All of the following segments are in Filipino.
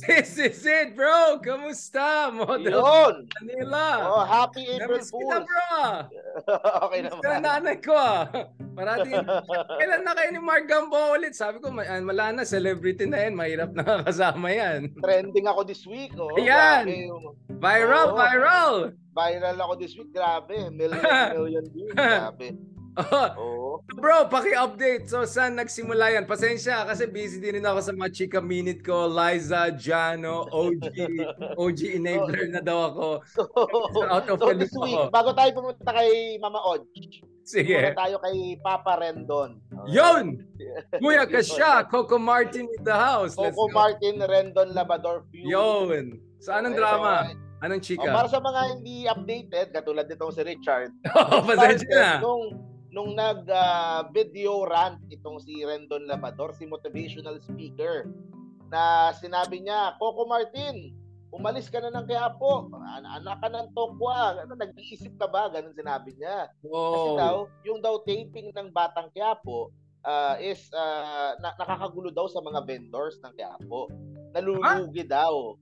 This is it, bro! Kamusta? Model Yun! Manila! Oh, happy April Namiss kita, Fools! bro! okay naman. ng nanay ko, ah. Parati, kailan na kayo ni Mark Gambo ulit? Sabi ko, ah, wala na, celebrity na yan. Mahirap na kasama yan. Trending ako this week. Oh. Ayan! Grabe yung- Viral, Oo. viral! Viral ako this week. Grabe. Million, million views. Grabe. Oh. Bro, paki-update. So, saan nagsimula yan? Pasensya, kasi busy din rin ako sa mga chika minute ko. Liza, Jano, OG, OG enabler na daw ako. So, Out of so the this week, ako. bago tayo pumunta kay Mama Odge, Sige. pumunta tayo kay Papa Rendon. Okay. Yun! Kuya Kasha, Coco Martin in the house. Let's Coco go. Martin Rendon Labrador Feud. Yun. So, anong Okay, drama? Anong oh, chika? para sa mga hindi updated, katulad nitong si Richard, Oh, pasensya na. Nung, nung nag-video rant itong si Rendon Labrador, si motivational speaker, na sinabi niya, Coco Martin, umalis ka na ng Quiapo. An- anak ka ng Tokwa. Ano, nag-iisip ka ba? Ganun sinabi niya. Kasi Oh. daw, yung daw taping ng Batang Quiapo ah, is ah, na- nakakagulo daw sa mga vendors ng Quiapo. Nalulugi daw.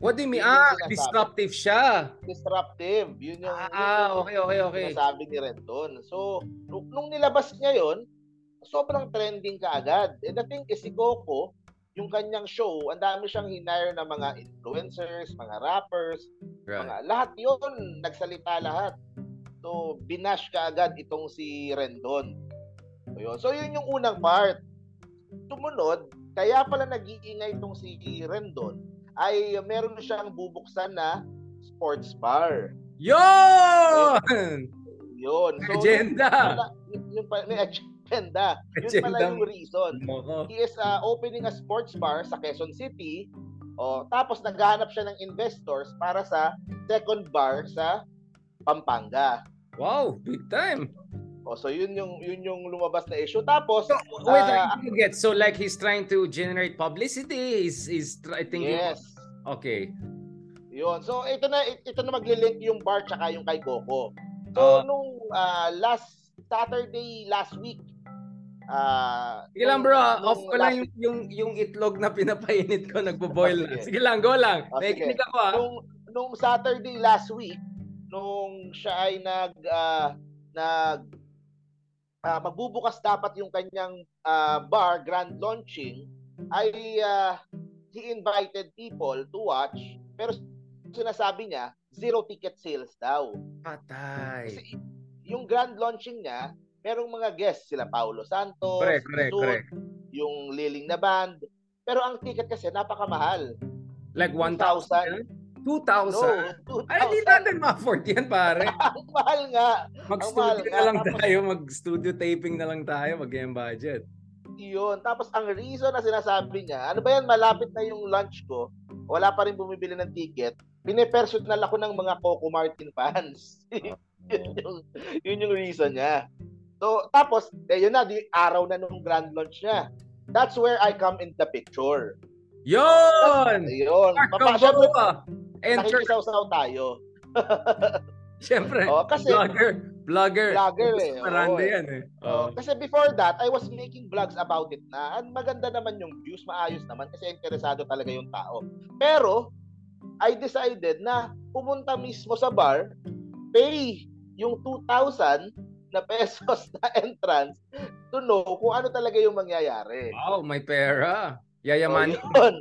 What do you mean? Yun Ah, disruptive siya. Disruptive. Yun yung, Ah, yun okay, okay, okay. sinasabi ni Rendon. So, nung, nilabas niya yon sobrang trending kaagad. And the thing is, si Coco, yung kanyang show, ang dami siyang hinire ng mga influencers, mga rappers, Right. mga, lahat yon nagsalita lahat. So, binash kaagad itong si Rendon. So, yun. So, yun yung unang part. Sumunod, kaya pala nag-iingay itong si Rendon, ay meron siyang bubuksan na sports bar. Yun! Yun. So, Agenda! Yun, pala- yun, yun pala, may agenda. Yun pala Agenda. yung reason. Moko. He is uh, opening a sports bar sa Quezon City. O, tapos naghahanap siya ng investors para sa second bar sa Pampanga. Wow, big time. O, so yun yung yun yung lumabas na issue. Tapos So, wait, Ah, I get so like he's trying to generate publicity. He's he's try- thinking. yes. Okay. Yun. So ito na ito na magli-link yung bar tsaka yung kay. Ah. So nung ah, last Saturday last week ah Sige lang bro, nung off ko lang yung, yung yung itlog na pinapainit ko nagbo-boil na. Sige. Sige lang, go lang. Sige. Nakikinig ako ah. nung nung Saturday last week nung siya ay nag ah, nag ah, magbubukas dapat yung kanyang ah, bar grand launching ay ah, he invited people to watch pero sinasabi niya zero ticket sales daw Patay. kasi yung grand launching niya merong mga guests sila Paulo Santos Correct, correct, Sud, correct. yung Liling na band pero ang ticket kasi napakamahal Like 1,000? 2,000? no 2,000 Ay, hindi natin ma-afford yan, pare. ang mahal nga Mag-studio na lang tayo, mag-studio taping na lang tayo, mag budget. Yun. Tapos ang reason na sinasabi niya, ano ba yan, malapit na yung lunch ko, wala pa rin bumibili ng ticket, pinipersonal ako ng mga Coco Martin fans. yun, yung, yun yung reason niya. So, tapos, eh, yun na, di, araw na nung grand launch niya. That's where I come in the picture. Yun! Ayun. Mark Papa, syempre, Enter, nakikisaw-saw tayo. syempre, Oh, kasi, vlogger, vlogger. Vlogger eh, Maranda oo eh. yan eh. Oh, Oh. kasi before that, I was making vlogs about it na. Ang maganda naman yung views, maayos naman kasi interesado talaga yung tao. Pero, I decided na pumunta mismo sa bar, pay yung 2,000 na pesos na entrance to know kung ano talaga yung mangyayari. Wow, may pera. So, Yayaman. yun.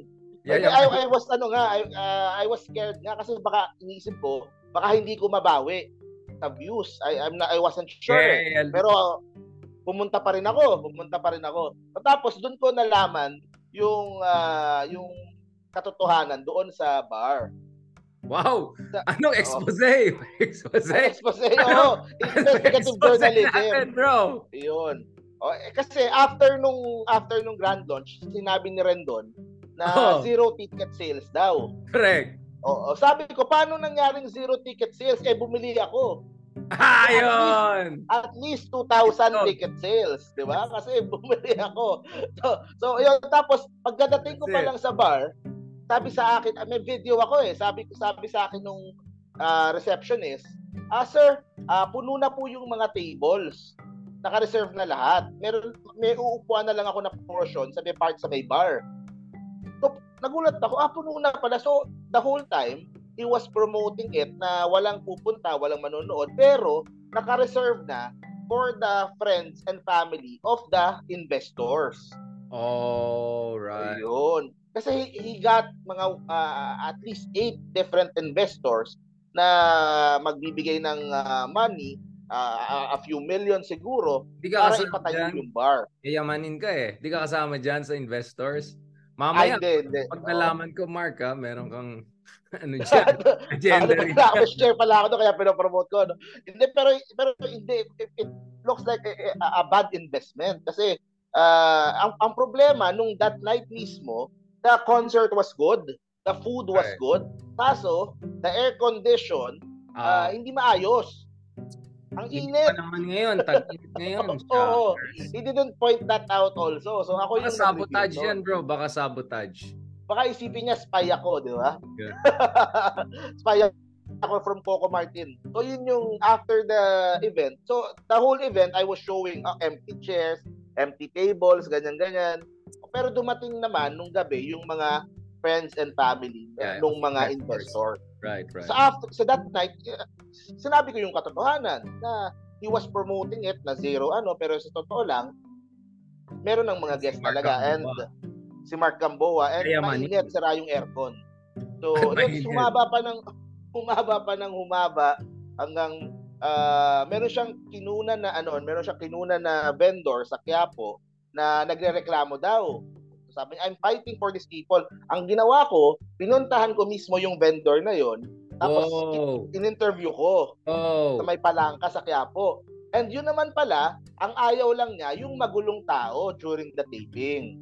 I, Yayaman. I was ano nga, I, uh, I was scared nga kasi baka iniisip ko, baka hindi ko mabawi sa views. I I'm not, I wasn't sure. eh. Yeah, Pero pumunta pa rin ako, pumunta pa rin ako. Tapos doon ko nalaman yung ah, yung katotohanan doon sa bar. Wow! Sa- Anong expose? expose? Expose oh, investigative Expose journalism. natin, bro! Yun. Oh, eh, kasi after nung after nung grand launch, sinabi ni Rendon na Oh. zero ticket sales daw. Correct. Oo, sabi ko paano nangyaring zero ticket sales eh bumili ako. Ayun! At least 2,000 Oh. ticket sales, 'di ba? Kasi bumili ako. So, so yun tapos pagdating ko pa lang sa bar, sabi sa akin, ah, may video ako eh. Sabi ko sabi sa akin nung ah, receptionist, "Ah sir, ah, puno na po yung mga tables. Naka-reserve na lahat. Meron may uupuan na lang ako na portion sa may part sa may bar." So, nagulat ako, ah, puno na pala. So, the whole time, he was promoting it na walang pupunta, walang manonood, pero naka-reserve na for the friends and family of the investors. Oh, right. Ayun. Kasi he, he got mga uh, at least eight different investors na magbibigay ng uh, money, uh, a few million siguro, Di ka para ipatayo dyan. yung bar. Yayamanin ka eh. Di ka kasama dyan sa investors. Ay, Mamaya, hindi, hindi. pag nalaman ko, Mark, ha, meron kang ano dyan, agenda rin. Ako, share pala ako doon, kaya pinopromote ko. No? Hindi, pero, pero hindi, it, it looks like a, a, bad investment. Kasi, uh, ang, ang problema, nung that night mismo, the concert was good. The food was Right. good. Kaso, the air condition, uh, Ah, hindi maayos. Ang init. pa naman ngayon, tag-init ngayon. Oo. Shockers. He didn't point that out also. So ako Baka yung sabotage nag-review yan, bro. Baka sabotage. Baka isipin niya spy ako, di ba? Yeah. spy ako from Coco Martin. So yun yung after the event. So the whole event I was showing uh, empty chairs, empty tables, ganyan-ganyan. Pero dumating naman nung gabi yung mga friends and family Yeah, nung mga investor. Right, right. So after so that night, eh, sinabi ko yung katotohanan na he was promoting it na zero ano pero sa totoo lang meron ng mga Si guests Mark talaga and Gamboa. si Mark Gamboa and Kaya mainit sira yung aircon. So yun, humaba pa ng humaba pa ng humaba hanggang ah, meron siyang kinuna na ano, meron siyang kinuna na vendor sa Quiapo na nagrereklamo daw. Sabi niya, I'm fighting for these people. Ang ginawa ko, pinuntahan ko mismo yung vendor na yon. Tapos Wow. in-interview ko Oh. sa may palangka sa Quiapo. And yun naman pala, ang ayaw lang niya, yung magulong tao during the taping.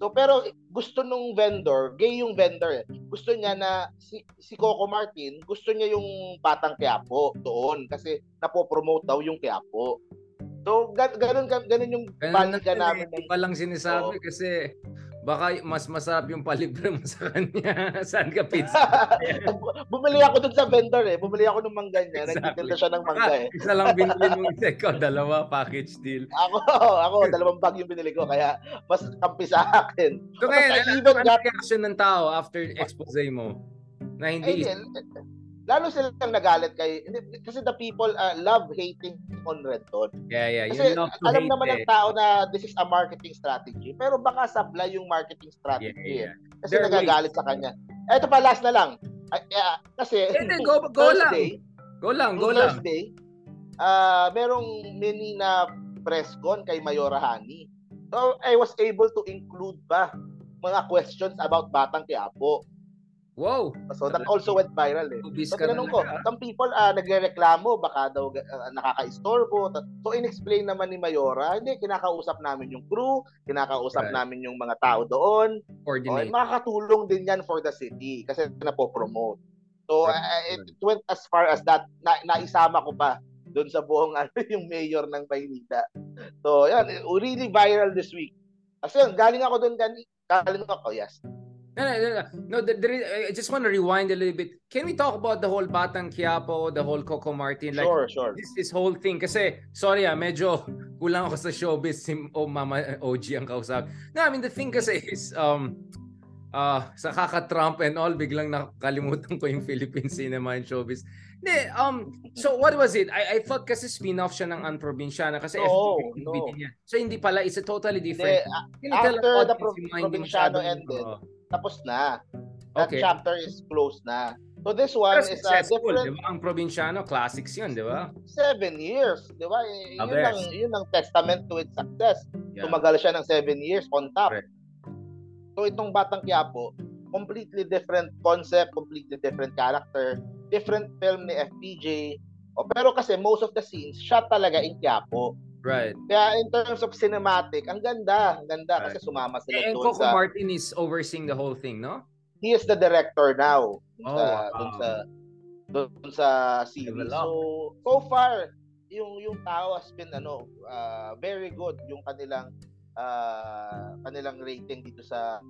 So pero gusto nung vendor, gay yung vendor eh. Gusto niya na si, si Coco Martin, gusto niya yung Batang Quiapo doon kasi napopromote daw yung Quiapo. So ga- ganun ga- ganun yung Ganun balikan na namin. Hindi pa lang sinasabi Oo. kasi baka mas masarap yung palibre mo sa kanya. Saan ka pizza? Bumili ako dun sa vendor eh. Bumili ako ng mangga niya. Exactly. Nagtitinda siya ng mangga eh. Isa lang binili mo isa ikaw, dalawa package deal. Ako, ako, dalawang bag yung binili ko. Kaya mas kampi sa akin. So ngayon, ano, got- reaction ng tao after expose mo? Na hindi Eh, lalo silang nagalit kay hindi- kasi the people uh, love hating on Redton. Yeah, yeah. Kasi You alam naman eh. ng tao na this is a marketing strategy. Pero baka sablay yung marketing Yeah, strategy. yeah. eh. Kasi There nagagalit sa kanya. Ito pa last na lang. Ay, ah, kasi Hindi, go, go lang. Thursday, Go lang, go nung lang. Thursday, ah merong mini na press con kay Mayora Hani. So I was able to include pa mga questions about Batang Quiapo. Wow. So that also went viral eh. So tinanong ko, talaga. some people ah nagrereklamo baka daw uh, nakaka-istorbo. So in-explain naman ni Mayora, hindi kinakausap namin yung crew, kinakausap Right. namin yung mga tao doon. Coordinate. makakatulong din yan for the city kasi napopromote. So Right. ah, it went as far as that na, naisama ko pa doon sa buong ano yung mayor ng Maynila. So yan, really viral this week. Kasi yun, galing ako doon galing, galing ako, yes. No, no, no, no. No, the, the, I just want to rewind a little bit. Can we talk about the whole Batang Quiapo, the whole Coco Martin? Like, Sure, sure. this this whole thing kasi sorry ah medyo kulang ako sa showbiz si o mama OG ang kausap. No, I mean the thing kasi is um uh sa kaka-Trump and all biglang nakalimutan ko yung Philippine cinema and showbiz. Hindi, um so what was it? I I thought kasi spin-off siya ng Unprovinciana kasi No, FTV no. Niya. So hindi pala it's a totally Hindi, different. tell after the Pro- hindi Provinciano ended, Oo. Tapos na. That Okay. chapter is closed na. So this one is a successful, di different ba? Ang Provinciano, classics yun, di ba? seven years, di ba? Yun ang, yun ang testament to its success. Yeah. Tumagal siya ng seven years on top. Correct. So itong Batang Quiapo, completely different concept, completely different character, different film ni FPJ. O, pero kasi most of the scenes, shot talaga in Quiapo. Right. Kaya in terms of cinematic, ang ganda. Ang ganda kasi sumama sila And doon Coco sa... Martin is overseeing the whole thing, no? He is the director now. Dun Oh, sa, wow. dun sa, dun sa series. So, so far, yung yung tao has been ano uh, very good yung kanilang uh, kanilang rating dito sa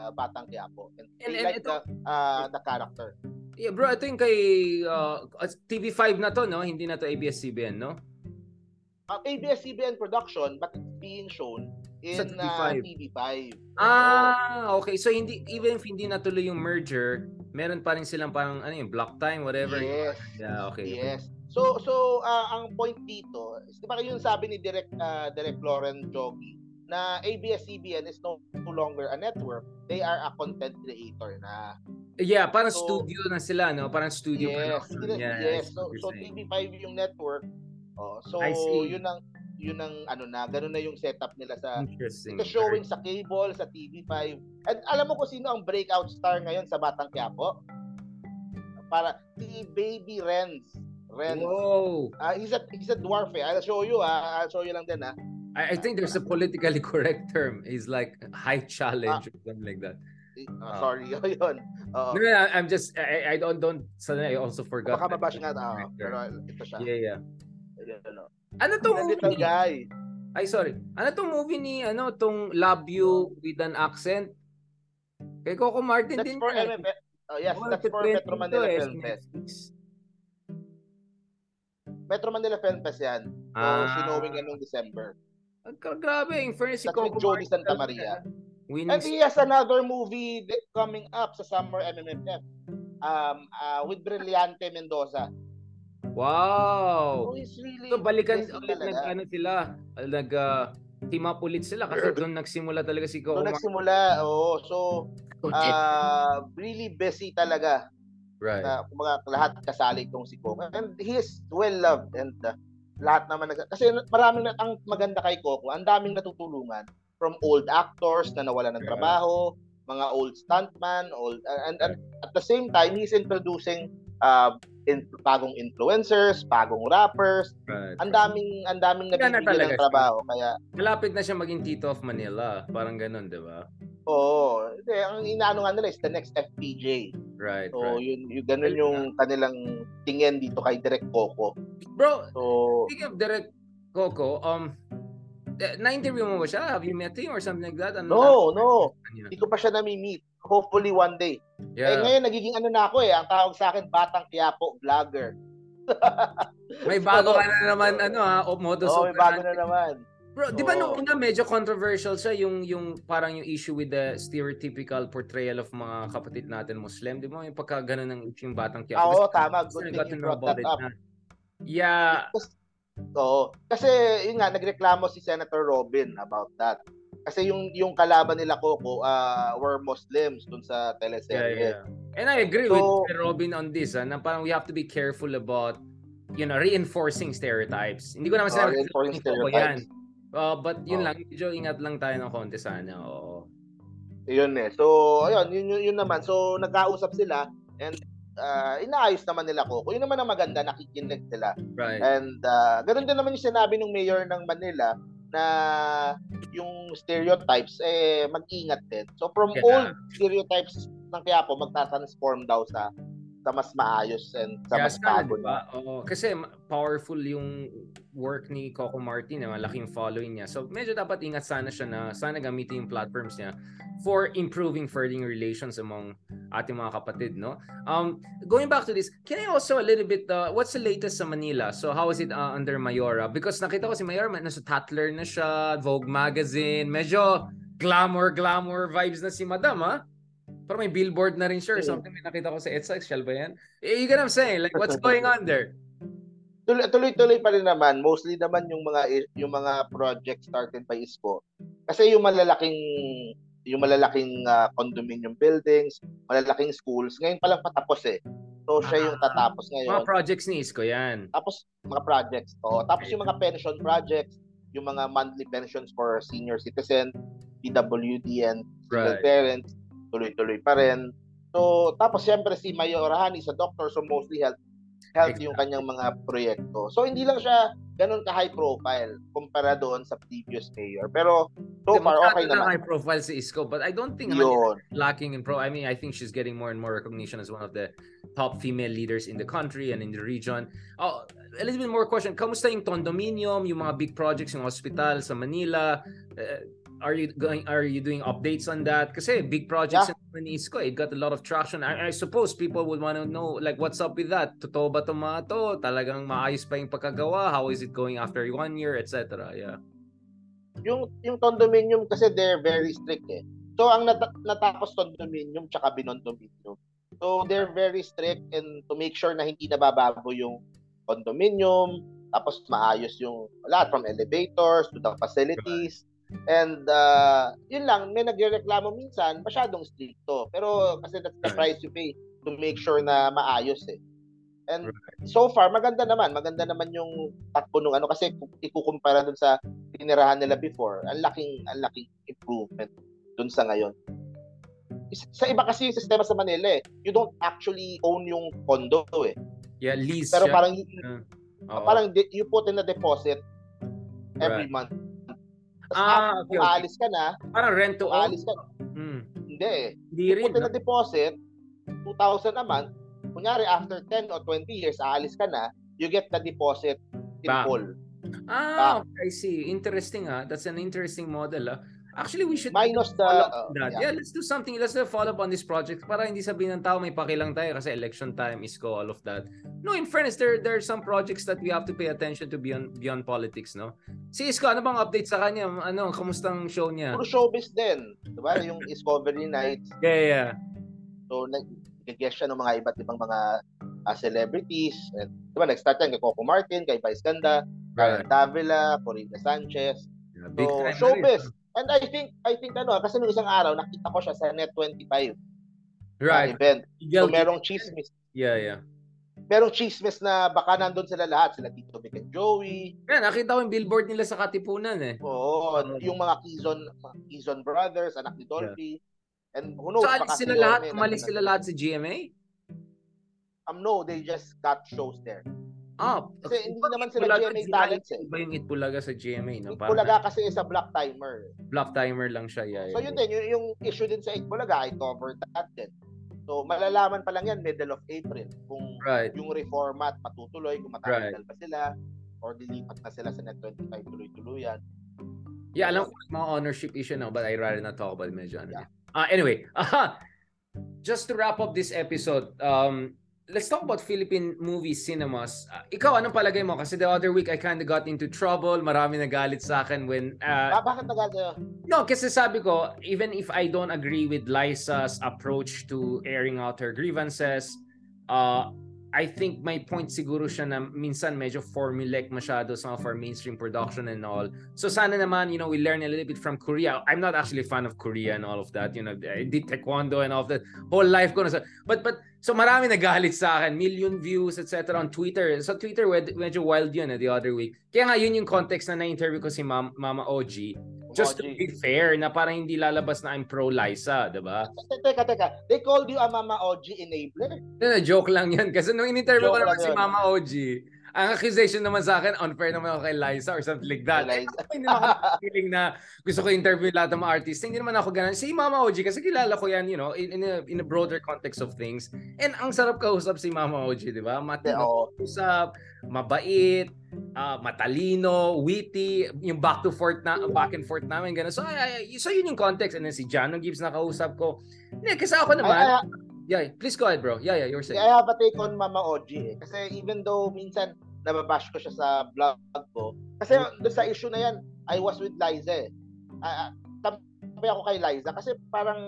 uh, Batang Quiapo and, And- and like ito- the uh, the character Yeah, bro, ito yung kay uh, TV5 na to, no? Hindi na to ABS-CBN, no? Uh, ABS-CBN production but it's being shown in Sa uh, TV5. TV5. Ah, okay. So hindi even if hindi natuloy yung merger, meron pa rin silang parang ano yung block time whatever. Yes. Yeah, okay. Yes. So so ah, ang point dito, is, 'di ba yung sabi ni Direct uh, Direct Lauren Jogi na ABS-CBN is no, no longer a network. They are a content creator na. Yeah, parang So- studio na sila, no? Parang studio Yes. production. Yes. Yes. So so saying. TV5 yung network. Oh, so I see. yun ang yun ang ano na, ganun na yung setup nila sa Interesting. Ito showing sa cable, sa TV5. And alam mo kung sino ang breakout star ngayon sa Batang Quiapo? Para si Baby Renz. Renz. Whoa. Ah, he's a he's a dwarf eh. I'll show you ah. I'll show you lang din ah. I, I think there's a politically correct term. He's like high challenge or something like that. Ah, sorry, yun. Oo. No, no, no, I'm just I, I don't don't suddenly I also forgot. Baka mabash nga ah, correct pero ito siya. Yeah, yeah. Ayan, ano. Ano tong The little movie? guy. Ay, sorry. Ano tong movie ni ano tong Love You with an accent? Kay Coco Martin That's din for yan. MF. Oh, yes, Oh, that's for 20 Metro Manila eh, Film Fest. Metro Manila Film Fest yan. So, Ah. sinowing yan noong December. Grabe, in fairness si That's Coco Martin Santa talaga, Maria. Winning And he has another movie coming up sa summer MMFF. Um, uh, with Brillante Mendoza. Wow. So, he's really So balikan ulit talaga. nag ano sila, nag uh, team up ulit sila kasi doon nagsimula talaga si Martin. nagsimula, oo. So, uh, really busy talaga. right. Na, kumaga, lahat kasali itong si Coco. And he is well-loved. And uh, lahat naman, nag- kasi maraming, na, ang maganda kay Coco, ang daming natutulungan from old actors na nawala ng Yeah. trabaho, mga old stuntman, old, and, and at the same time, he's introducing uh, in, bagong influencers, bagong rappers, right. ang daming ang daming na talaga ng siya. trabaho kaya Malapit na siya maging Tito of Manila. Parang ganun, di ba? oo hindi ang inaano nga nila is the next FPJ Right, so right. yun yung ganun yung kanilang tingin dito kay Direk Coco Bro, so speaking of Direct Coco, um, eh, na-interview mo ba siya? Have you met him or something like that? Ano, no no ano- hindi ko pa siya nami-meet hopefully one day eh Yeah. ngayon nagiging ano na ako eh ang tawag sa akin batang Quiapo vlogger May bago ka na naman, ano ha, o modus oh may bago na naman Bro, di ba Oo. nung una medyo controversial siya yung yung parang yung issue with the stereotypical portrayal of mga kapatid natin Muslim, di ba? Yung pagka ganun ng yung batang Ah, Quiapo. oo Kasi- tama good thing you brought that up na. Yeah, Oo. Kasi yun nga nagreklamo si Senator Robin about that. Kasi yung yung kalaban nila Coco uh, were Muslims dun sa yeah, teleserye. yeah. And I agree So- with Robin on this, ah, na parang we have to be careful about you know, reinforcing stereotypes. Hindi ko naman Oh, sinabi reinforcing Coco yan. stereotypes. Uh, but yun Oh. lang, medyo ingat lang tayo ng konti sana. Oo. Yun eh. So, ayun, yun, yun, yun naman. So, nagkausap sila and uh, inaayos naman nila Coco. Yun naman ang maganda, nakikinig sila. Right. And uh, ganun din naman yung sinabi ng mayor ng Manila na yung stereotypes, eh, mag-ingat din. So, from Yeah. old stereotypes ng Quiapo, magta-transform daw sa sa mas maayos and sa mas bago di na. ba? Oo. Kasi powerful yung work ni Coco Martin, eh, malaking following niya. So medyo dapat ingat sana siya na sana gamitin yung platforms niya for improving furthering relations among ating mga kapatid, no? Um, going back to this, can I also a little bit, uh, what's the latest sa Manila? So how is it uh, under Mayora? Because nakita ko si Mayora, nasa Tatler na siya, Vogue Magazine, medyo glamour, glamour vibes na si Madam, ha? Parang may billboard na rin or Mm. something. May nakita ko sa EDSA, shall ba yan? Eh, you get what I'm saying? Like, what's going on there? Tuloy- tuloy-tuloy pa rin naman mostly naman yung mga yung mga projects started by ISCO kasi yung malalaking yung malalaking ah, condominium buildings malalaking schools ngayon pa lang patapos eh so siya yung Ah, tatapos Mga ngayon projects ni Isko yan. tapos mga projects to tapos yung mga pension projects yung mga monthly pensions for senior citizen PWD and Right. parents tuloy-tuloy pa rin so tapos siyempre si Mayor Han is a doctor so mostly health health yung kanyang mga proyekto. So hindi lang siya ganun ka high profile kumpara doon sa previous mayor. Pero so far okay naman. high profile si Isko, but I don't think Yun. lacking in pro. I mean, I think she's getting more and more recognition as one of the top female leaders in the country and in the region. Oh, a little bit more question. Kamusta yung condominium, yung mga big projects, yung hospital sa Manila? Uh, are you going are you doing updates on that? Kasi big projects in Isko it got a lot of traction. I, I suppose people would want to know like what's up with that? Totoo ba itong mga to? Talagang maayos pa yung pagkagawa? How is it going after one year etc yeah. Yung yung condominium kasi they're very strict eh. So ang nat- natapos condominium tsaka binondominium. So they're very strict and to make sure na hindi nabababo yung condominium, tapos maayos yung lahat from elevators to the facilities. And uh, yun lang, may nagrereklamo minsan, masyadong stricto. Pero kasi that's the price you pay to make sure na maayos eh. And so far, maganda naman. Maganda naman yung takbo nung ano kasi kung ikukumpara dun sa tinirahan nila before, ang laking, ang laking improvement dun sa ngayon. Sa iba kasi yung sistema sa Manila eh. You don't actually own yung condo eh. Yeah, lease Pero siya. parang Uh, parang di- you put in a deposit every Right. month. Ah, okay, kung okay. aalis ka na, parang rent to own. aalis ka, Hmm. hindi eh. Hindi rin. in no? a deposit, 2,000 a month. Kunyari, after 10 or 20 years, aalis ka na, you get the deposit in Back. full. Ah, okay, I see. Interesting ah. That's an interesting model ah. Actually, we should Minus the... follow up uh, on that. yeah. Yeah. let's do something. Let's do a follow up on this project para hindi sabihin ng tao may pakilang tayo kasi election time is go all of that. No, in fairness, there there are some projects that we have to pay attention to beyond beyond politics, no? Si Isko, ano bang update sa kanya? Ano, kamustang show niya? Puro showbiz din. Diba? Yung Discovery Nights. Yeah, yeah. So, nag-guest siya ng mga iba't ibang mga uh, celebrities. And, diba, nag-start yan kay Coco Martin, kay Vice Ganda, Right. Karen Davila, Corina Sanchez. Yeah, big So, showbiz. And I think, I think ano, kasi nung isang araw, nakita ko siya sa Net25 na Right. event. So, merong chismis. Yeah, yeah. Merong chismis na baka nandun sila lahat. Sila Tito Vic and Joey. Yeah, nakita ko yung billboard nila sa Katipunan eh. Oo. Mm. yung mga Kizon, Kizon brothers, anak ni Dolphy. And who knows, So, alis sila si lahat, umalis sila lahat sa GMA? Um, no, they just got shows there. Ah, Kasi hindi Pag naman sila GMA talents eh. Iba yung Itbulaga sa GMA, no? Itbulaga kasi is a black timer. block timer lang siya. Yeah, So yeah. yun din, yung, yung issue din sa Itbulaga, I covered that din. So malalaman pa lang yan middle of April kung Right. yung reformat patutuloy, kung matatanggal pa sila or dilipat na sila sa Net 25 tuloy-tuluyan. Yeah, alam ko mga ownership issue now, but I rather not talk about it medyo ano. Yeah. Ah, anyway, aha, just to wrap up this episode, um, let's talk about Philippine movie cinemas. Ah, ikaw, anong palagay mo? Kasi the other week, I kind of got into trouble. Marami nagalit sa akin when... ah, Ba- bakit nagagawa? No, kasi sabi ko, even if I don't agree with Liza's approach to airing out her grievances, uh, I think my point siguro siya na minsan medyo formulaic masyado of our mainstream production and all. So sana naman, you know, we learn a little bit from Korea. I'm not actually a fan of Korea and all of that. You know, I did taekwondo and all of that. Whole life ko na sa... But, but, so marami nagalit sa akin. Million views, etc. on Twitter. Sa Twitter, med- medyo wild yun eh, the other week. Kaya nga, yun yung context na na-interview ko si Mam- Mama OG just to be fair na parang hindi lalabas na I'm pro Liza, 'di ba? Te- Teka, teka. They called you a Mama OG enabler? Na joke lang 'yan kasi nung in-interview ko naman si. Mama OG, ang accusation naman sa akin unfair naman ako kay Liza or something like that. Eh, hindi naman ako feeling na gusto ko interview lahat ng mga artist. Hindi naman ako ganun. Si Mama OG kasi kilala ko 'yan, you know, in, in a in a broader context of things. And ang sarap kausap si Mama OG, 'di ba? Matino usap, mabait, ah, matalino, witty, yung back to forth na back and forth namin ganun. So ay, ay, so yun yung context and then si Jano Gibbs na kausap ko. Hindi kasi ako I, naman. I, yeah, please go ahead, bro. Yeah, yeah, you're saying. I have a take on Mama OG eh. Kasi even though minsan nababash ko siya sa vlog ko, kasi doon sa issue na yan, I was with Liza eh. Ah, ah, tabi ako kay Liza kasi parang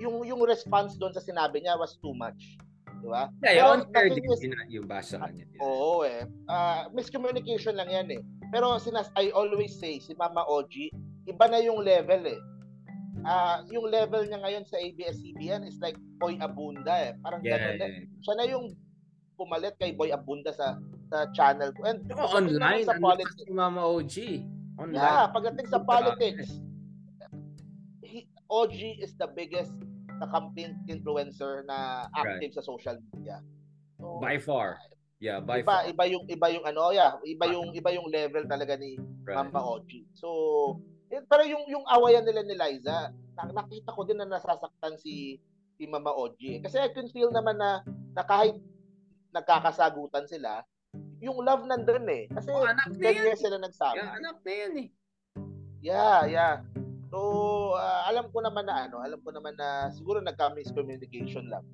yung yung response doon sa sinabi niya was too much. Di ba? Yeah, Pero unfair the din thing is- yun, yung bash sa kanya. Oo eh. Ah, miscommunication lang yan eh. Pero sinas I always say si Mama OG, iba na yung level eh. Ah, yung level niya ngayon sa ABS-CBN is like Boy Abunda eh. Parang Yeah, ganun yeah, eh. yeah. Siya na yung pumalit kay Boy Abunda sa sa channel ko. And naman online, sa ano politics, si Mama OG? Online. yeah, pagdating sa politics, he, OG is the biggest na campaign influencer na active sa social media. So, By far. Yeah, by iba, far. iba yung iba yung ano, yeah, iba yung iba yung level talaga ni Right. Mama OG. So, eh, pero yung yung awayan nila ni Liza, na- nakita ko din na nasasaktan si si Mama OG. Kasi I can feel naman na, na kahit nagkakasagutan sila, yung love nandun eh. Kasi Oh, anak na 10 yan. years sila nagsama. Yeah, anak na yan eh. Yeah, yeah. So, ah, alam ko naman na ano, alam ko naman na siguro nagka-miscommunication lang.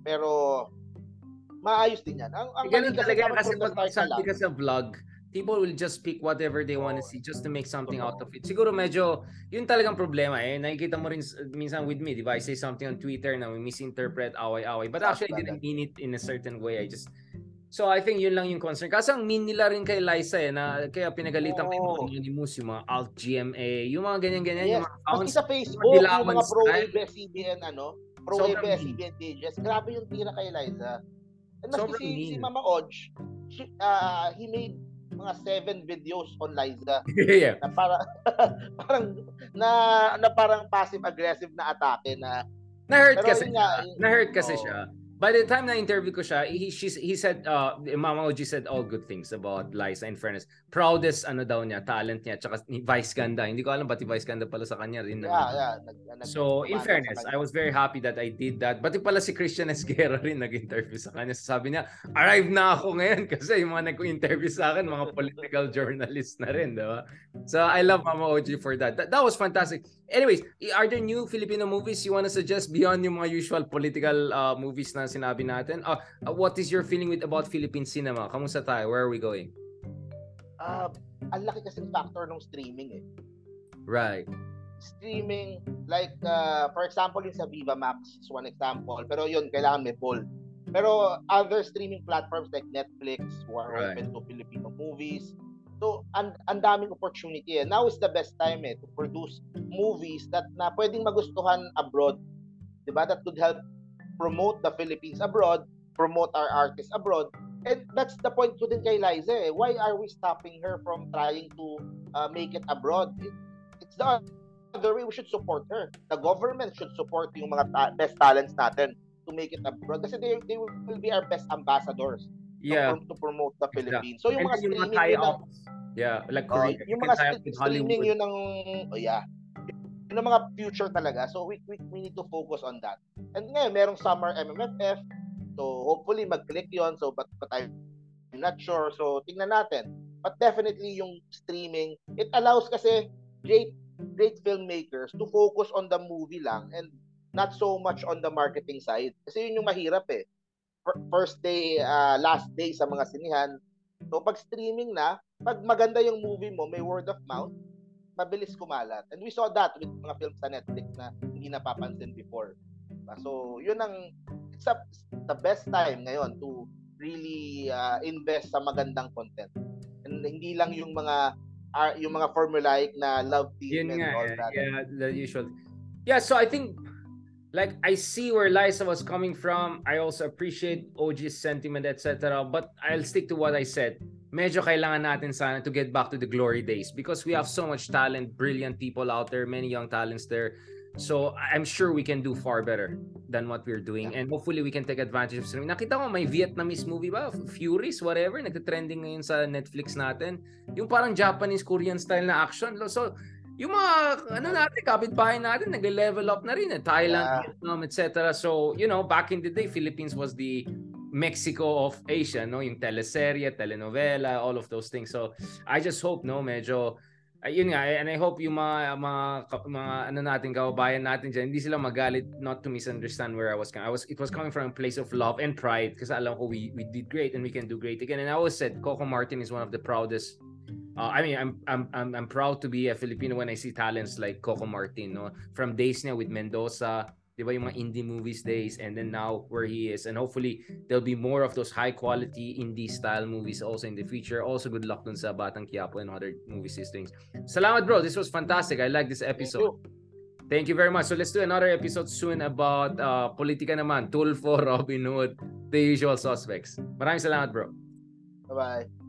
Pero maayos din yan. Ang, ang Ganun talaga kasi pag na magsabi ka sa vlog, people will just pick whatever they want to see just to make something out of it. Siguro medyo, yun talagang problema eh. Nakikita mo rin minsan with me, di ba? I say something on Twitter na we misinterpret, away-away. But actually, I didn't mean it in a certain way. I just, So I think yun lang yung concern. Kasi ang mean nila rin kay Liza eh, na kaya pinagalitan oh. ko yung Anonymous, yung mga Alt GMA, yung mga ganyan-ganyan, yes. yung mga accounts. Kasi sa Facebook, yung mga pro-ABS-CBN, ano, pro-ABS-CBN pages, grabe yung tira kay Liza. And maski si, mean. si Mama Oj, she, uh, he made mga seven videos on Liza. yeah. Na para, parang, na, na parang passive-aggressive na atake na na-hurt kasi, nga, na-hurt kasi oh. siya by the time na interview ko siya, he she, he said uh Mama OG said all good things about Liza in fairness. Proudest ano daw niya, talent niya, tsaka Vice Ganda. Hindi ko alam pati Vice Ganda pala sa kanya rin. Yeah, yeah. Nag, nag, so in fairness, I was very happy that I did that. Pati pala si Christian Esguerra rin nag-interview sa kanya. Sabi niya, arrive na ako ngayon kasi yung mga nag-interview sa akin, mga political journalist na rin, di ba? So I love Mama OG for that. that. That was fantastic. Anyways, are there new Filipino movies you want to suggest beyond yung mga usual political uh, movies na sinabi natin? Uh, uh, what is your feeling with about Philippine cinema? Kamusta tayo? Where are we going? Uh, ang laki kasi factor ng streaming eh. Right. Streaming, like, uh, for example, yung sa Viva Max is one example. Pero yun, kailangan may poll. Pero other streaming platforms like Netflix, who are right. open to Filipino movies, So, ang, ang daming opportunity eh. Now is the best time eh to produce movies that na pwedeng magustuhan abroad. 'Di ba? That could help promote the Philippines abroad, promote our artists abroad. And that's the point ko din kay Liza eh. Why are we stopping her from trying to uh, make it abroad? It, it's the other way we should support her. The government should support yung mga ta- best talents natin to make it abroad kasi they, they will be our best ambassadors yeah. to, to promote the Philippines. So yung mga streaming yung yun ang, yeah, like uh, yung mga st- streaming yun ang oh yeah. Yung mga future talaga. So we, we we need to focus on that. And ngayon merong summer MMFF. So hopefully mag-click 'yon. So but, but I'm not sure. So tingnan natin. But definitely yung streaming, it allows kasi great great filmmakers to focus on the movie lang and not so much on the marketing side. Kasi yun yung mahirap eh first day, uh, last day sa mga sinihan. So pag streaming na, pag maganda yung movie mo, may word of mouth, mabilis kumalat. And we saw that with mga films sa Netflix na hindi napapansin before. So, yun ang it's a, the best time ngayon to really uh, invest sa magandang content. And hindi lang yung mga uh, yung mga formulaic na love team yun and nga, all that. Yeah, the usual. Yeah, so I think like I see where Liza was coming from. I also appreciate OG's sentiment, etc. But I'll stick to what I said. Medyo kailangan natin sana to get back to the glory days because we have so much talent, brilliant people out there, many young talents there. So I'm sure we can do far better than what we're doing and hopefully we can take advantage of streaming. Nakita ko may Vietnamese movie ba? Furies, whatever, nagte-trending ngayon sa Netflix natin. Yung parang Japanese Korean style na action. So yung mga ano natin, kapitbahay natin, nagle-level up na rin eh. Thailand, yeah. Vietnam, etc. So, you know, back in the day, Philippines was the Mexico of Asia, no? Yung teleserye, telenovela, all of those things. So, I just hope, no, medyo uh, yun nga, and I hope yung mga, mga, mga ano natin, kababayan natin dyan, hindi sila magalit not to misunderstand where I was coming. I was, it was coming from a place of love and pride kasi alam ko we, we did great and we can do great again. And I always said, Coco Martin is one of the proudest Uh, I mean, I'm, I'm I'm I'm proud to be a Filipino when I see talents like Coco Martin, no? From days niya with Mendoza, di ba yung mga indie movies days, and then now where he is, and hopefully there'll be more of those high quality indie style movies also in the future. Also, good luck dun sa Batang Quiapo and other movie things. Salamat, bro. This was fantastic. I like this episode. Thank you. Thank you very much. So let's do another episode soon about uh, politika naman, Tulfo, Robin Hood, the usual suspects. Maraming salamat, bro. Bye-bye.